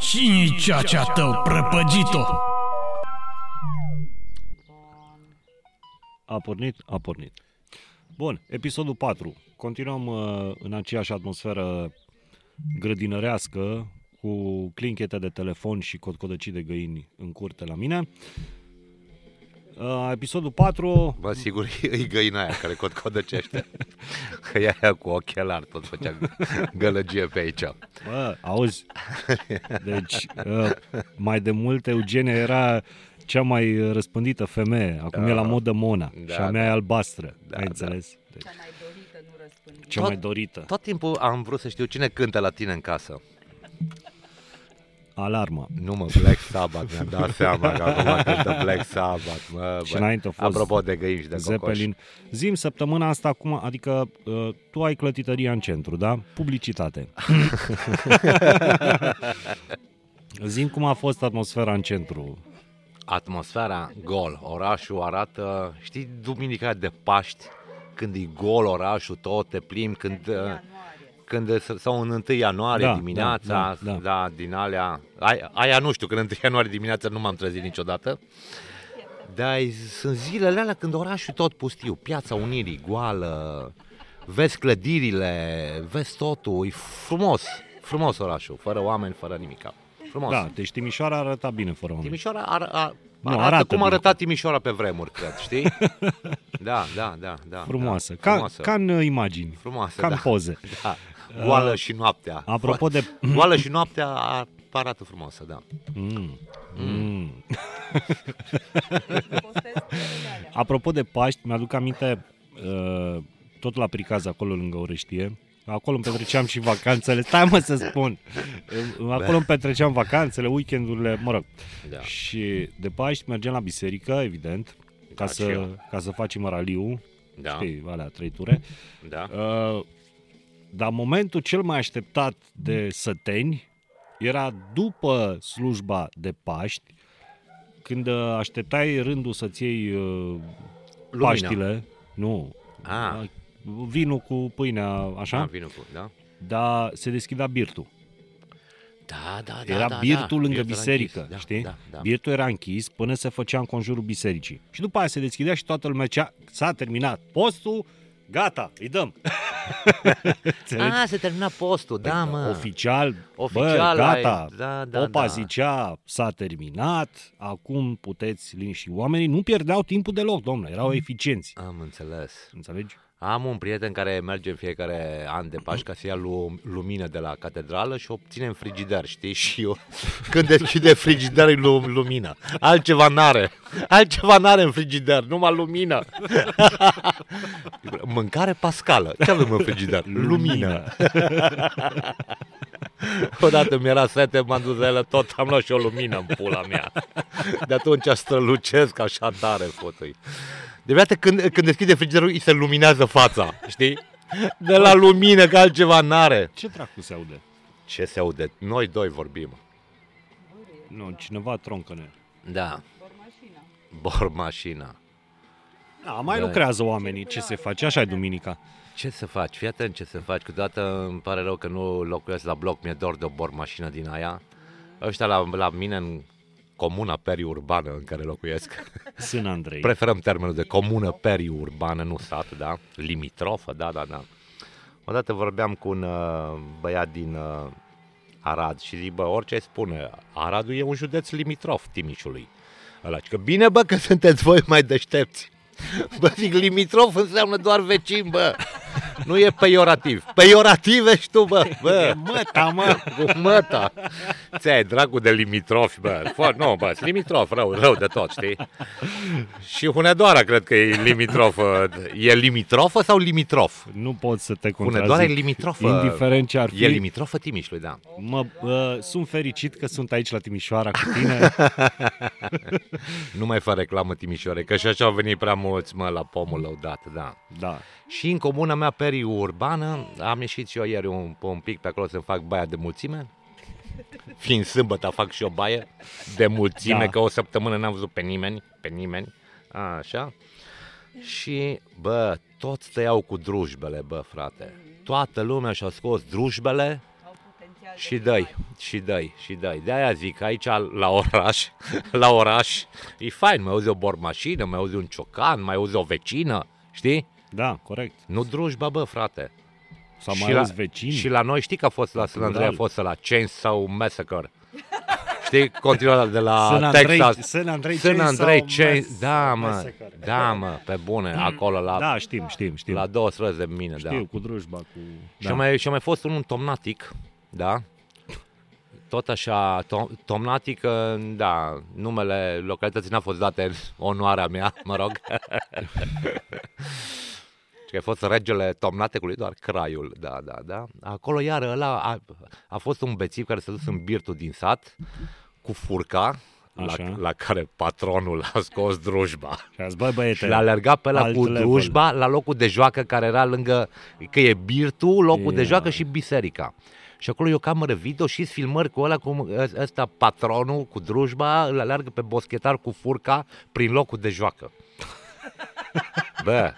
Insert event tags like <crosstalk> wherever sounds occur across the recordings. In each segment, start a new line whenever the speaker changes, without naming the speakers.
Cine-i ceacea tău, prăpăgito?
A pornit? A pornit. Bun, episodul 4. Continuăm uh, în aceeași atmosferă grădinărească cu clinchete de telefon și cotcodăcii de găini în curte la mine. Uh, episodul 4...
Bă, sigur, <laughs> e găina aia care cotcodăcește. <laughs> Că e aia cu ochelar, tot făcea gălăgie pe aici.
Bă, auzi, deci uh, mai de mult Eugenia era cea mai răspândită femeie. Acum
Da.
e la modă Mona
Da,
și a mea
da.
e albastră.
Da,
ai
da.
înțeles? Deci,
Cea mai dorită, nu răspândită.
cea
Tot-
mai dorită.
Tot timpul am vrut să știu cine cântă la tine în casă.
Alarma.
Nu mă, Black Sabbath, mi-am dat seama că acum cântă Black Sabbath. Mă,
Și
bă.
înainte a fost
Apropo de găinși și de
Zeppelin. Zim săptămâna asta acum, adică uh, tu ai clătităria în centru, da? Publicitate. <laughs> Zim cum a fost atmosfera în centru.
Atmosfera gol, orașul arată, știi, duminica de Paști, când e gol orașul, tot te plimbi, când, uh,
Ianuarie.
Când sau în 1 ianuarie
Da,
dimineața,
da, da,
da, din alea, aia, aia nu știu, când în 1 ianuarie dimineața nu m-am trezit niciodată, dar sunt zilele alea când orașul e tot pustiu, piața Unirii goală, vezi clădirile, vezi totul, e frumos, frumos orașul, fără oameni, fără nimica. Frumos.
Da, deci Timișoara arăta bine fără oameni.
Timișoara ar, ar,
Nu,
arată,
arată
cum
bine.
arăta Timișoara pe vremuri, cred, știi? <laughs> Da, da, da, da.
Frumoasă.
Da,
Ca,
frumoasă.
ca în uh, imagini.
frumoasă,
Ca în
da.
poze.
da. Goală și noaptea.
Apropo de...
Goală și noaptea a- arată frumoasă, da.
Mm. Mm.
Postez de alea.
Apropo de Paști, mi-aduc aminte, uh, tot la Pricaz, acolo lângă Orăștie, acolo îmi petreceam și vacanțele, stai mă să spun, Uh, <laughs> acolo îmi petreceam vacanțele, weekendurile, mă rog.
da.
Și de Paști mergeam la biserică, evident, ca,
Da, și
să,
eu.
ca să facem raliu,
Da,
știi, alea, trei ture.
da.
Uh, dar momentul cel mai așteptat de săteni era după slujba de Paști, când uh, așteptai rândul să-ți iei uh,
Lumina.
Paștile, nu,
Ah,
uh, vinul cu pâinea, așa,
da, vină cu, da.
dar se deschidea birtul.
Da, da, da.
Era
da,
birtul
da.
lângă
Birtul era
biserică,
închis,
știi?
Da, da.
Birtul era închis până se făcea în conjurul bisericii. Și după aia se deschidea și toată lumea cea, s-a terminat postul, gata, îi dăm. <laughs> Înțelegi?
Ah, se termina postul, da, mă.
Oficial,
Oficial,
bă,
ai-
gata,
da, da,
Popa
da.
zicea, s-a terminat, acum puteți liniști. Oamenii nu pierdeau timpul deloc, domnule, erau eficienți.
Am înțeles.
Înțelegi?
Am un prieten care merge în fiecare an de Paști ca să ia lu- lumină de la catedrală și obține în frigider, știi? <laughs> Și eu, când deschide frigiderul, e lu- lumină. Altceva n-are. Altceva n-are în frigider, numai lumină. <laughs> Mâncare pascală. Ce avem în frigider? Lumină. <laughs> Odată mi-era sete, m-am dus la ele, tot am luat și o lumină în pula mea. De atunci strălucesc așa tare, fotui. De viață, când, când deschide frigiderul, îi se luminează fața, știi? De la lumină, că altceva n-are.
Ce dracu se aude?
Ce se aude? Noi doi vorbim.
Nu, cineva troncă-ne.
Da,
Bormașina.
bor mașina.
Da, mai
Da.
lucrează oamenii, ce se face? Așa e duminica.
Ce să faci? Fii atent ce să faci. Câteodată îmi pare rău că nu locuiesc la bloc, mi-e dor de o bor mașină din aia. Ăștia la, la mine în comuna periurbană în care locuiesc. <laughs>
Sân Andrei.
Preferăm termenul de comună periurbană, nu sat, da? Limitrofă, da, da, da. Odată vorbeam cu un uh, băiat din uh, Arad și zic, bă, orice îi spune, Aradul e un județ limitrof Timișului. Ăla, că bine, bă, că <laughs> sunteți voi mai deștepți. <laughs> Bă, zic, limitrof înseamnă doar vecin, bă. Nu e peiorativ. Peiorativ ești tu, bă. bă.
Măta, mă!
Cu măta. Ți-ai dragul de limitrofi, bă. Fă, nu, bă, sunt limitrof, rău, rău de tot, știi? Și Hunedoara cred că e limitrofă. E limitrofă sau limitrof?
Nu pot să te
Hunedoara e
contrazic.
limitrofă.
Indiferent ce ar fi.
E limitrofă Timișului, da.
Mă, uh, sunt fericit că sunt aici la Timișoara cu tine. <laughs>
Nu mai fă reclamă Timișoare, că și așa au venit prea mulți, mă, la pomul lăudat, da.
da.
Și în comuna mea periurbană am ieșit și eu ieri un, un pic pe acolo să-mi fac baia de mulțime. Fiind sâmbătă, fac și o baie de mulțime,
Da.
că o săptămână n-am văzut pe nimeni, pe nimeni, așa. Și, bă, toți tăiau cu drujbele, bă, frate. Toată lumea și-a scos drujbele,
Au potențial
Și dai, și dai, și dai. De aia zic, aici la oraș, <laughs> la oraș, e fain, mai auzi o bormașină, mai auzi un ciocan, mai auzi o vecină, știi?
Da, corect.
Nu drujba, bă, frate.
Sau
Și
mai
la-
auzi vecini.
Și la noi știi că a fost la San Andrei, a
Rural.
fost la Chainsaw Massacre. Știi, continuă de la
San Andrei,
Texas.
San Andrei,
San Andrei,
Chainsaw
Chain...
Mass-
Da, mă,
Massacre.
da, mă, pe bune, acolo la,
Da, știm, știm, știm.
la două străzi de mine, da.
Știu, cu drujba, cu...
Și,
Da.
a mai, și a mai fost unul tomnatic, da? Tot așa, tom, tomnatic, uh, da, numele localității n-a fost date în onoarea mea, mă rog. <laughs> Și că a fost regele tomnaticului, doar craiul, da, da, da. Acolo iar ăla a, a fost un bețiv care s-a dus în birtul din sat cu furca, la,
Așa.
la care patronul a scos drujba.
Și a zis, băi, băiete,
Și l-a alergat pe la
alt
cu
level.
drujba la locul de joacă care era lângă, că e birtul, locul de
Ia.
joacă și biserica. Și acolo e o cameră video și filmări cu ăla, cum ă- ăsta patronul cu drujba îl alergă pe boschetar cu furca prin locul de joacă. <laughs> Bă,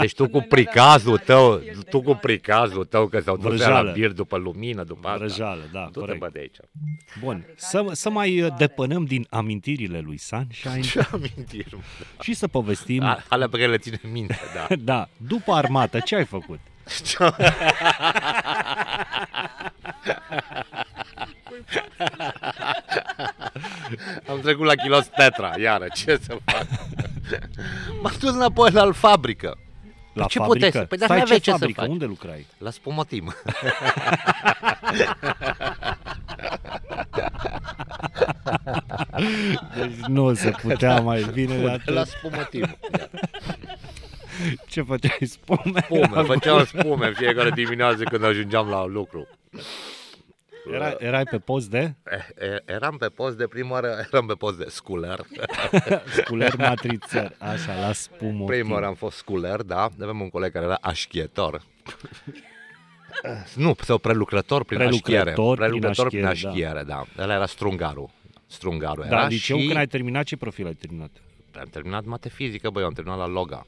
deci tu <laughs> cu pricazul tău, tu cu pricazul tău că s-au dus la
Vrăjeală.
bir după lumină, după asta.
Vrăjeală, da,
Du-te,
corect.
bă, de aici.
Bun, să, să mai uh, depănăm din amintirile lui Sunshine <laughs>
Ce amintiri, mă.
și să povestim,
A- Alea pe care le ține în minte, da. <laughs>
da, după armată, ce ai făcut?
Am trecut la kilos tetra, iară, ce să fac? M-am dus înapoi la fabrică.
La
ce
fabrică?
puteai să- păi, dar
Stai,
n-aveai
ce
ce să
fabrică?
faci.
Unde lucrai?
La spumotim. <laughs>
Deci nu se putea mai bine de
la
atât.
spumotim.
Ce făceai? Spume?
Spume, făceam spume în fiecare dimineață când ajungeam la lucru.
Era, erai pe post de
E- e- Eram pe post de prima oară, <laughs> eram pe post de sculer. <laughs>
sculer matrițer, așa, la spumă.
Prima oară am fost sculer, da. Avem un coleg care era așchietor. Nu, sau prelucrător prin
Prelucrător
așchiere.
prin
Prelucrător prin
așchiere,
așchiere, da. Ăla era strungarul. Strungarul
Da,
era
liceu
și...
când ai terminat, ce profil ai terminat?
Am terminat mate fizică, băi, am terminat la Loga.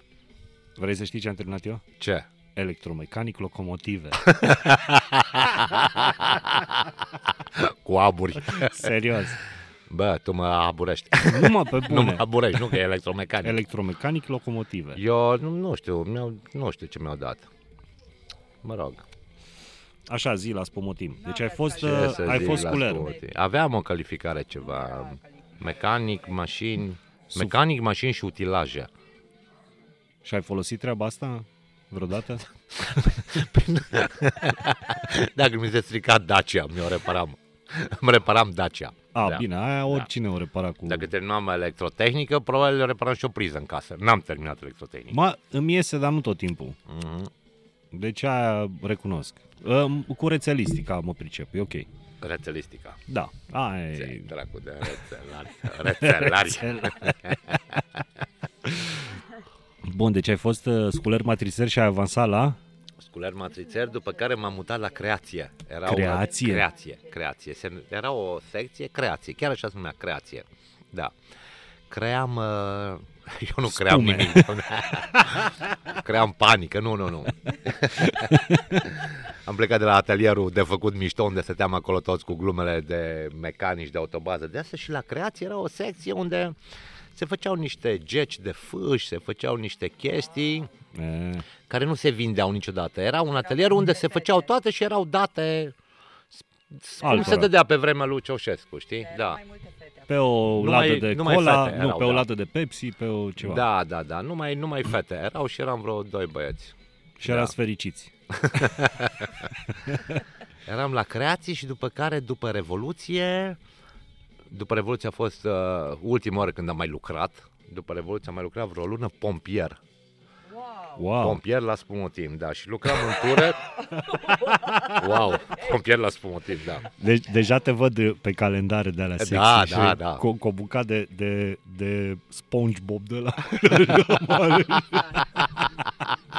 Vrei să știi ce am terminat eu?
Ce?
Electromecanic locomotive. <laughs>
Cu aburi.
Serios.
Bă, tu mă aburești.
Numai pe
nu mă <laughs>
bune.
aburești, nu că e electromecanic.
Electromecanic locomotive.
Eu nu, nu știu, mi-au, nu știu ce mi-au dat. Mă rog.
Așa, zi la spomotim. Deci ai fost,
Ce
uh,
să
ai
zic
fost
la
sculer.
sport? Aveam o calificare ceva. Mecanic, mașini, mecanic, mașini și utilaje.
Și ai folosit treaba asta vreodată? <laughs> <laughs>
Dacă mi se strica Dacia, mi-o reparam. Îmi reparam Dacia.
A,
Da.
bine, aia oricine o repara cu...
Dacă terminam electrotehnică, probabil reparam și o priză în casă. N-am terminat electrotehnică.
Mă, îmi iese, dar nu tot timpul.
Mhm.
Deci aia recunosc. Uh, Cu rețelistica mă pricep, e ok.
Rețelistica.
Da, aia
Ce
e...
dracu de <laughs> rețelari. Rețelari.
Bun, deci ai fost uh, sculer matricer și ai avansat la...
Sculer matrițer, după care m-am mutat la creație. Era
Creație?
Una, creație, creație. Se, era o secție creație, chiar așa se numea creație. Da. Cream... Uh, <laughs> eu nu cream
Spume.
nimic. <laughs> cream panică, nu, nu, nu. <laughs> Am plecat de la atelierul de făcut mișto, unde stăteam acolo toți cu glumele de mecanici de autobază. De asta și la creație era o secție unde se făceau niște geci de fâși, se făceau niște chestii
E,
care nu se vindeau niciodată. Era un atelier unde se făceau toate și erau date cum
Altora.
se dădea pe vremea lui Ceaușescu, știi? Da.
Mai multe fete.
pe o
Numai-
ladă de
numai
cola,
fete
nu,
erau,
pe o
da.
ladă de Pepsi, pe o ceva.
Da, da, da, numai, numai fete erau și eram vreo doi băieți.
Și erați fericiți. <laughs>
Eram la creații și după care, după Revoluție, după Revoluție a fost uh, ultima oară când am mai lucrat, după Revoluție am mai lucrat vreo lună pompier.
Wow.
Wow.
Pompier la Spumotim, da, și lucram în tură. <laughs> wow, pompier la Spumotim, da.
Deci deja te văd pe calendare de alea
Da,
sexy
da,
și
da.
Cu, cu o bucată de, de, de SpongeBob de la <laughs> <laughs>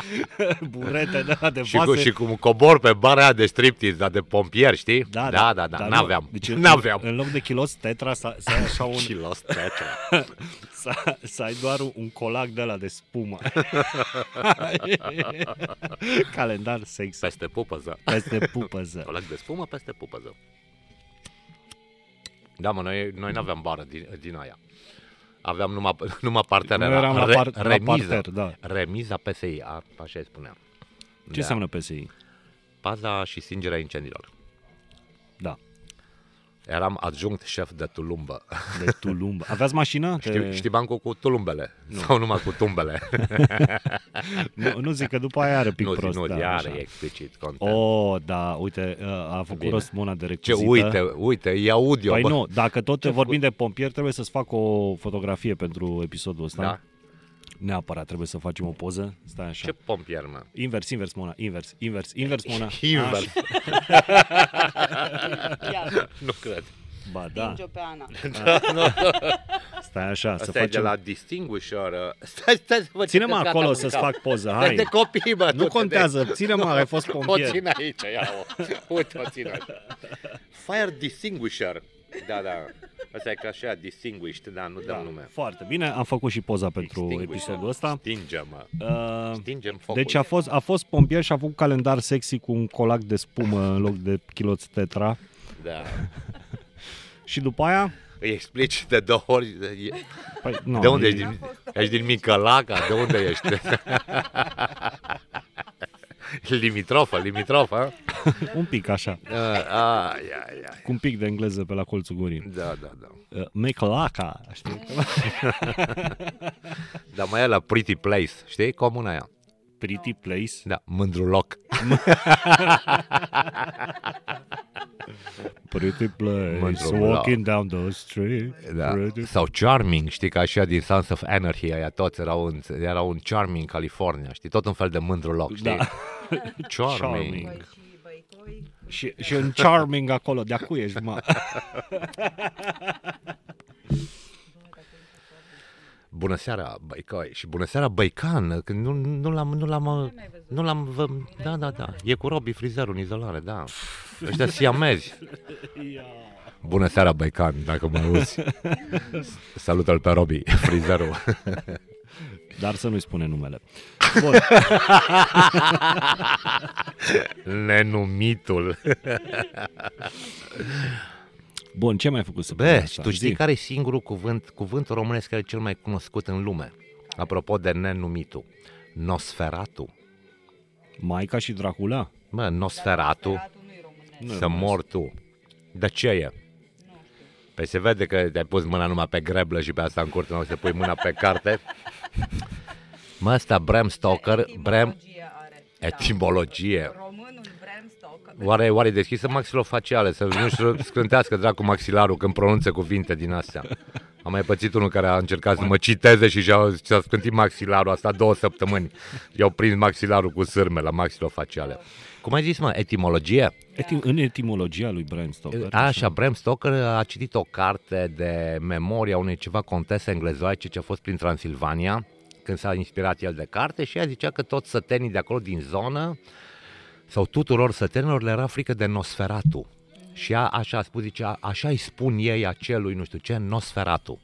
<laughs> burete de, de
Și, cu,
vase.
și cum cobor pe bara aia de striptease, dar de pompieri, știi?
Da,
da, da, da
dar nu.
n-aveam.
Deci, în-
n-aveam.
În loc de kilos tetra să, să ai așa un, <laughs>
Kilos tetra. <laughs>
să, să ai doar un, un colac de la de spumă. Calendar sex
Peste pupăză.
peste pupăză.
Colac de spumă peste pupăză. Da, mă, noi, noi n-aveam bară din, din aia. Aveam numai, <laughs> numai partea
Noi eram la, par, la
remiză.
parter, da.
Remiza PSI, a, așa îi spuneam.
Ce înseamnă PSI?
Paza și stingerea incendiilor.
Da.
Eram adjunct șef de tulumbă.
De tulumb. Aveați mașină?
Știi, știi bancul cu tulumbele? Nu. Sau numai cu tumbele? <laughs>
Nu, nu zic că după aia are pic
nu,
prost.
nu,
da,
iar
așa.
e explicit content.
Oh, da, uite, a făcut
Bine.
rost Mona de
Ce,
rechizită.
uite, uite, e audio,
Păi
bă.
nu, dacă tot
Ce
vorbim de pompieri, trebuie să-ți fac o fotografie pentru episodul ăsta.
Da?
Neapărat trebuie să facem o poză. Stai așa.
Ce pompier, mă?
Invers, invers, Mona, invers, invers, invers, Mona. <laughs>
Invers. <laughs>
Ia,
Nu cred.
Ba da,
stinge-o pe Ana. <laughs>
stai așa, să
Asta e de
facem...
la Distinguisher. Stai, stai să vă
Ține-mă
citesc
acolo
gata,
să-ți
mâncam.
fac poză,
Stai
hai.
de copii, bă.
Nu
tu,
contează, ține-mă, ai fost
O
pompier.
țin aici, ia-o. Uite, o țin aici. Fire Distinguisher. Da, da. Asta e ca așa, distinguished, da, nu dăm
Da,
nume.
foarte bine, am făcut și poza pentru
Extinguisher.
episodul ăsta.
Stingem, mă.
Uh,
Stingem focul.
deci a fost, a fost pompier și a făcut calendar sexy cu un colac de spumă în loc de kiloți tetra.
Da. <laughs>
Și după aia...
Îi explici de două ori. e-
Păi, nu,
De unde
e-
ești? Din, ești din Micălaca? De unde ești? <laughs> limitrofă, limitrofă. <laughs>
Un pic așa,
Uh, ai, ai, ai.
cu un pic de engleză pe la colțul gurii.
Da, da, da.
Uh, Meclaca, știi? <laughs>
Dar mai e la Pretty Place, știi? Comuna aia.
Pretty place.
Da, mândru loc. <laughs>
Pretty place.
Mândru
Walking down the street.
Da.
Pretty...
Sau Charming, știi, că așa din Sons of Anarchy, aia toți erau în, erau în Charming, California, știi? Tot un fel de mândru loc, știi?
Da.
Charming. <laughs>
Charming.
Băi și băicoi.
Și, și în charming acolo, de acu ești, mă.
Bună seara, Băicoi. Și bună seara, Băican, că nu, nu l-am, nu l-am, nu l-am, vă, da, da, da. E cu Robi frizerul în izolare, da. Ăștia siamezi. Bună seara, Băican, dacă mă auzi. Salută-l pe Robi, frizerul.
Dar să nu-i spune numele. Bun,
Nenumitul.
Bun ce mai făcut săptămâna
Bă,
asta?
tu știi
Zi.
care e singurul cuvânt, cuvântul românesc care e cel mai cunoscut în lume? Apropo de nenumitul. Nosferatu.
Maica și Dracula?
Mă, Nosferatu,
Sferatul nu-i românesc.
Nu,
să mor tu. De ce e? Păi se vede că te-ai pus mâna numai pe greblă și pe asta în curte, nu o să pui mâna pe carte. Mă, ăsta Bram Stoker, Bram,
Etimologie are.
etimologie.
Da. Românul Bram Stoker.
Oare, oare e deschisă maxilofaciale, să nu știu, scrântească dracu maxilarul când pronunță cuvinte din astea. Am mai pățit unul care a încercat să mă citeze și și-a, și-a scântit maxilarul, asta două săptămâni. I-au prins maxilarul cu sârme la maxilofaciale. Cum ai zis, mă, etimologie?
Etim- în etimologia lui Bram Stoker.
Așa, Bram Stoker a citit o carte de memoria unei ceva contese englezoaice ce a fost prin Transilvania, când s-a inspirat el de carte și ea zicea că toți sătenii de acolo din zonă, sau tuturor sătenilor le era frică de Nosferatu. Și ea așa a spus, zicea, așa îi spun ei acelui, nu știu ce, Nosferatu.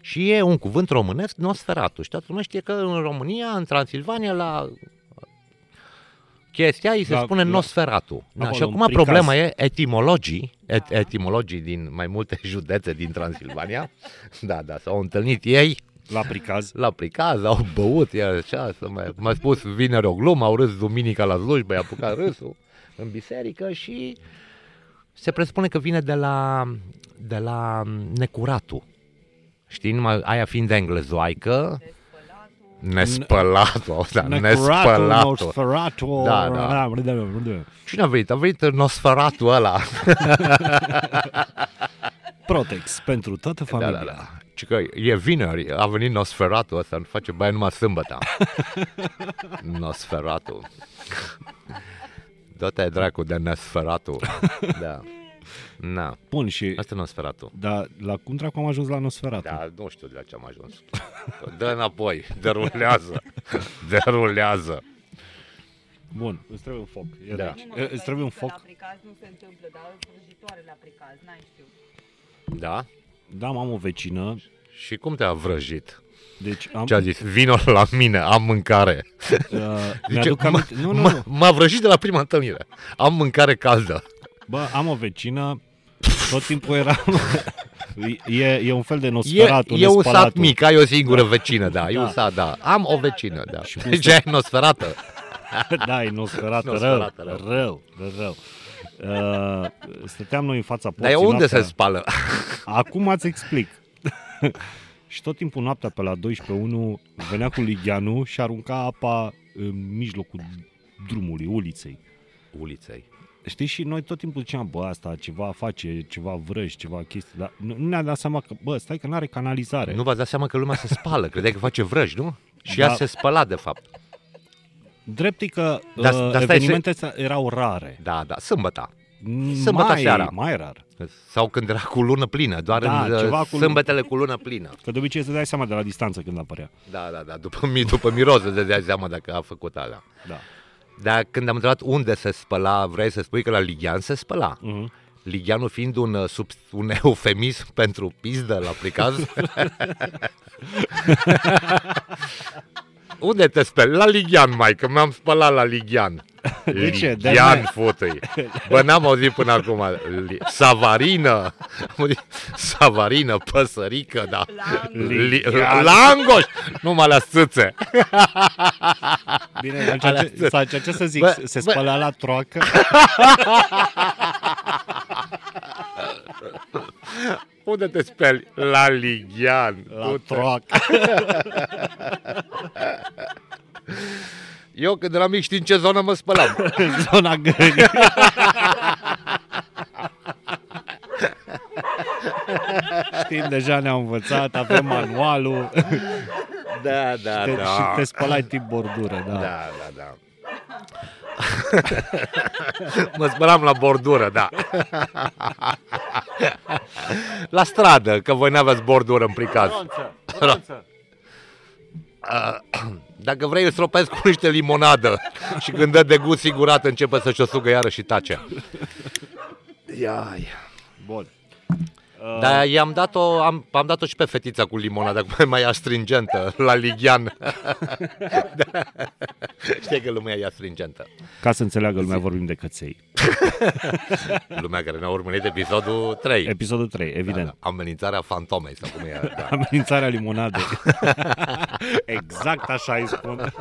Și e un cuvânt românesc, Nosferatu. Și toată lumea știe că în România, în Transilvania, la chestia îi se
La-
spune
la-
Nosferatu. Da,
acolo,
și
în
acum
pricaz.
problema e etimologii, et, etimologii din mai multe <laughs> județe din Transilvania, da, da, s-au întâlnit ei
La pricaz.
la pricaz, au băut, iar așa, să mai, m-a spus vineri o glumă, au râs duminica la slujbă, i-a apucat râsul în biserică și se presupune că vine de la, de la necuratul. Știi, numai aia fiind englezoaică, nespălatul, auzi, da,
Necuratul,
nespălatul.
Nosferatu.
Da, da. Cine a venit? A venit Nosferatul ăla. <laughs>
Protex pentru toată
Da,
familia.
da, da. Și că e vineri, a venit Nosferatul ăsta, nu face baie numai sâmbătă. <laughs> Nosferatul. Dă-te dracu de Nosferatul. <laughs> Da. Na,
Bun, și...
asta e Nosferatul.
Da, la cum dracu am ajuns la Nosferatu?
Da, nu știu de la ce am ajuns. <laughs> Dă înapoi, derulează. <laughs> Derulează.
Bun, îți trebuie un foc. E
Da.
da.
Nu mă,
Îți
că
trebuie un
că La
foc?
pricaz nu se întâmplă, dar vrăjitoarele la pricaz, n-ai știu.
Da?
Da, am o vecină,
Și cum te-a vrăjit?
Deci am...
Ce a zis? Vino la mine, am mâncare.
Uh,
Zice,
mi-aduc
"Mă-
aminte... Nu, nu,
mă-
nu.
M-a vrăjit de la prima întâlnire. Am mâncare caldă.
Bă, am o vecină, tot timpul era... <laughs> e, e un fel de
E,
Nosferatu,
e un sat
nespălatul.
mic, ai o singură vecină, da. E un
Da.
sat, da. Am o vecină, da.
Și <laughs> cum
Deci ai nosferată. <laughs>
Da, e Nosferatu, rău,
Nosferatu,
rău,
rău.
rău, rău. Uh, stăteam noi în fața
Dar
porții
e unde
noaptea.
se spală?
Acum îți explic. Și tot timpul noaptea pe la 12.1 venea cu ligheanul și arunca apa în mijlocul drumului, uliței.
Uliței.
Știi, și noi tot timpul ziceam, bă, asta ceva face, ceva vrăji, ceva chestii, dar nu, nu ne-a dat seama că, bă, stai că n-are canalizare.
Nu v-ați dat seama că lumea se spală. Credeai că face vrăji, nu? Și
Da.
ea se spăla, de fapt.
Drept e că
Dar-
uh,
dar stai,
evenimentele astea erau rare.
Da, da, sâmbăta.
Mai,
Sâmbătă seara.
Mai rar.
Sau când era cu lună plină, doar
Da,
în
ceva
uh,
cu-
sâmbetele cu lună plină.
Că de obicei îți dai seama de la distanță când apărea.
Da, da, da, după, mi- după miros îți dai seama dacă a făcut alea.
Da.
Dar când am întrebat unde se spăla, vrei să spui că la Ligian se spăla.
Mhm.
Ligianul fiind un, uh, sub, un eufemism pentru pizdă la pricaz. <laughs> Unde te speli? La Ligian, mai, că mi-am spălat la Ligian.
De ce? De
Ligian,
mai-
futui. Bă, n-am auzit până acum. Li- Savarină. Am auzit Savarină, păsărică, da. Li-
Ligian.
Langoș! Nu mă la țâțe.
Bine, atunci
Alea
ce,
sunt.
sau ce, ce să zic,
Bă,
se
bă.
spălea la troacă? <laughs>
Unde te speli? La Ligian.
La
Du-te.
troacă. <laughs>
Eu când eram mic știi în ce zonă mă spălam. <laughs>
Zona gării. <laughs> Știm, deja ne-au învățat, avem manualul
Da, da,
te, și te spălai tip bordură, da.
Da, da, da. <laughs> mă spălam la bordură, da. la stradă, că voi n-aveți bordură în pricaz. <laughs> Dacă vrei, îți stropesc cu niște limonadă și când dă de gust sigurat începe să-și o sugă iară și tace. Iai.
Bun.
Dar i-am dat-o, am, am dat-o și pe fetița cu limonada, cu mai astringentă, la Ligian. <laughs> da. Știi că lumea e astringentă.
Ca să înțeleagă lumea, vorbim de căței. <laughs>
Lumea care ne-a urmărit episodul 3.
Episodul 3, evident.
Da, da. Amenințarea fantomei, sau cum e. Da. <laughs>
Amenințarea limonadei. exact așa îi spun.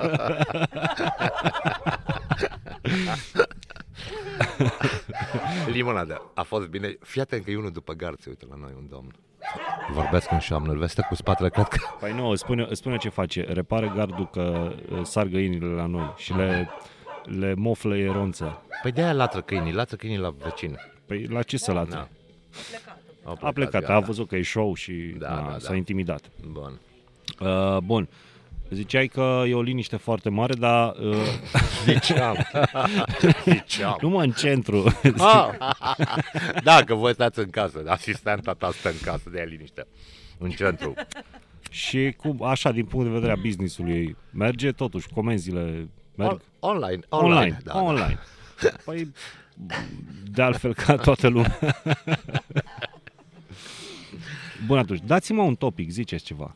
Limonada. A fost bine. Fii atent că e unul după garți, uite la noi, un domn. Vorbesc în șoamnă, îl vezi cu spatele, cred că...
Păi nu, spune, spune ce face. Repare gardul că uh, sar găinile la noi și le, le moflă eronță.
Păi de-aia latră câinii, latră câinii la vecin.
Păi la ce să latre?
Da.
Plecat.
A plecat, a
gata.
văzut că e show și
Da,
da,
da, da.
s-a intimidat.
Bun.
Uh, bun. Ziceai că e o liniște foarte mare, dar uh, <laughs>
Ziceam. <laughs> Ziceam.
nu mă în centru.
Ah, <laughs> da, că voi stați în casă, asistenta ta stă în casă, de liniște. În centru.
și cum, așa, din punct de vedere a business-ului, merge totuși, comenzile merg
On, online,
online.
online.
Da,
Da,
online. Păi, de altfel ca toată lumea. Bun, atunci, dați-mă un topic, ziceți ceva.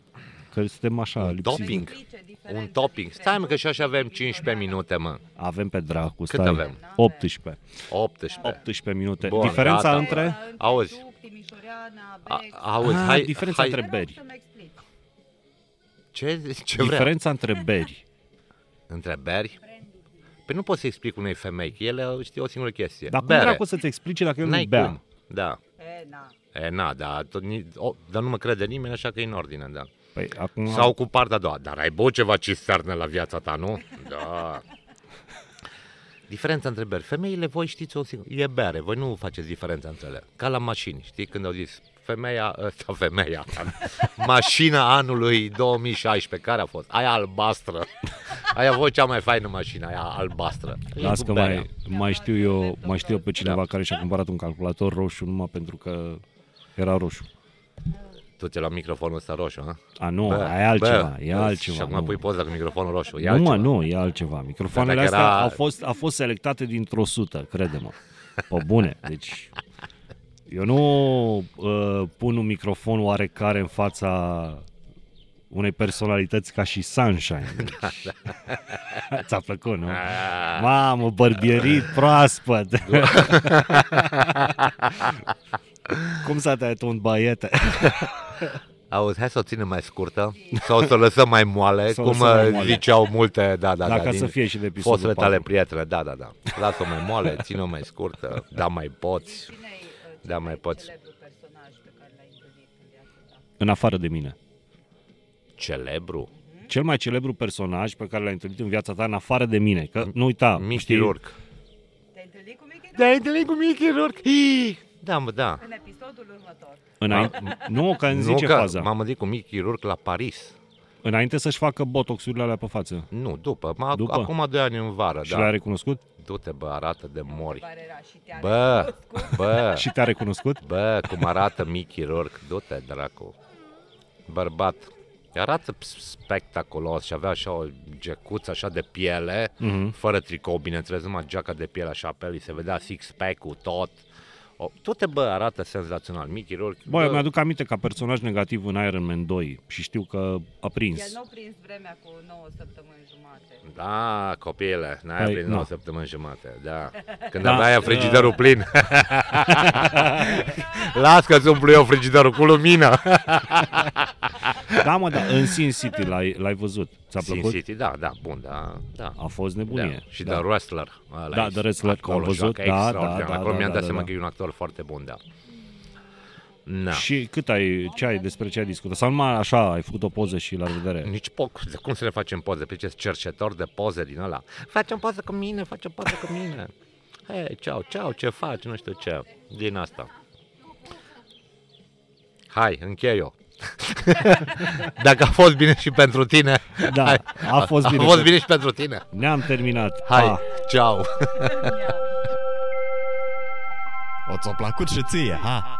Că suntem așa
Un
lipsiți.
topping?
Zice, diferențe
Un
între
topping. Stai mă că și așa avem 15 minute, mă.
Avem pe dracu,
Cât
stai.
avem?
18.
18.
18 minute.
Bun,
Diferența
gata.
între...
Între
Auzi.
Giuc, Timișoreana,
A,
Bex.
auzi,
Ah,
hai,
diferența
hai,
între beri.
Să-mi explic.
Ce, ce vrea?
Diferența între beri.
Între beri? Păi nu poți să explic unei femei, că ele știu o singură chestie.
Dar cum
Bere.
dracu să-ți explice dacă el nu
N-ai
bea?
cum. Da.
E, na.
E, na, da, tot, ni, o, dar nu mă crede nimeni, așa că e în ordine, da.
Păi acum...
Sau cu partea a doua. Dar ai băut ceva cisternă la viața ta, nu? Da. Diferența între beri. Femeile, voi știți o singură. E bere. Voi nu faceți diferența între ele. Ca la mașini. Știi când au zis femeia, ăsta femeia, mașina anului 2016, care a fost? Aia albastră. Aia voi cea mai faină mașină, aia albastră. E
Las
cu
că
berea.
mai, mai știu eu, mai știu eu pe cineva
Da.
care și-a cumpărat un calculator roșu numai pentru că era roșu.
Tu ți-ai luat microfonul ăsta roșu, ha?
A, nu, e altceva, e
bă,
altceva.
Și acum
nu.
pui poza cu microfonul roșu. E
nu,
altceva.
mă, nu, e altceva. Microfoanele
Dar dacă
astea
era-
au fost, au fost selectate dintr-o sută, crede-mă. Pe bune, deci... Eu nu uh, pun un microfon oarecare în fața unei personalități ca și Sunshine. Deci... <laughs> Ți-a plăcut, nu?
Ah,
Mamă, bărbierit proaspăt. <laughs> Cum s-a tăiat un baiete? <laughs>
Auzi, hai să o ținem mai scurtă sau să o lăsăm mai moale,
Să o
cum
lăsăm mai
uh,
moale.
ziceau multe, da, da,
Dacă
da,
să fie și de episodul
fostele tale
4.
prietene, da, da, da. Lasă-o mai moale, ține-o mai scurtă, da, mai poți.
Cine e uh, cel
Da, mai poți.
celebru personaj pe care l-ai întâlnit în viața ta?
În afară de mine.
Celebru,
Cel mai celebru personaj pe care l-ai întâlnit în viața ta, în afară de mine. Că nu uita,
Mickey Rourke.
Te-ai întâlnit cu Mickey
Da, ai
Rourke?
întâlnit cu Mickey Rourke? Ih, Da, mă, da.
În episodul următor.
Înainte, nu, că îmi
Nu
zice
că
faza.
m-am întâlnit cu Mickey Rourke la Paris.
Înainte să-și facă botoxurile alea pe față.
Nu, după. Ma,
După?
Acum doi ani în vară,
Și
da.
l-a recunoscut?
Du-te, bă, arată de mori.
Care era și te
Bă, bă,
Și te-a recunoscut?
bă, cum arată Mickey Rourke. Du-te, dracu. Bărbat. Arată spectaculos și avea așa o gecuță așa de piele,
Mhm.
fără tricou, bineînțeles, numai geaca de piele așa pe el, îi se vedea six-pack-ul tot. O, tot bă, arată senzațional. Mickey Rourke.
Bă, eu mi-aduc aminte ca personaj negativ în Iron Man 2 și știu că a
El
prins.
nu a prins vremea cu 9 săptămâni jumate.
Da, copile, n-ai
Păi,
prins
nu.
9 săptămâni jumate, da. <laughs> Când
Da,
aveai frigiderul <laughs> plin. <laughs> Las că-ți umplu eu frigiderul cu lumină.
Da, mă, da, în Sin City l-ai, l-ai văzut. Ți-a
Sin
plăcut?
City, da, da, bun, da, da.
A fost
da.
nebunie.
Și
da.
The Wrestler. ăla
Da,
e
The Wrestler,
acolo
l-am văzut,
joacă
da, da,
extraordinar.
da,
Acolo
da,
mi-am
da,
dat seama
da.
că e un actor foarte bun, da. Na.
Și cât ai, ce ai, despre ce ai discutat? Sau numai așa, ai făcut o poză și la revedere?
Nici poc, cum să ne facem poze? Pe ce cercetor de poze din ăla? Facem poză cu mine, facem poză cu mine. Hei, ceau, ceau, ce faci, nu știu ce. Din asta. Hai, închei eu. <laughs> Dacă a fost bine și pentru tine,
Da,
hai.
a fost bine.
A fost bine și pentru tine.
Ne-am terminat.
Hai,
Pa.
ceau. <laughs>
O ți-a plăcut și ție, ha?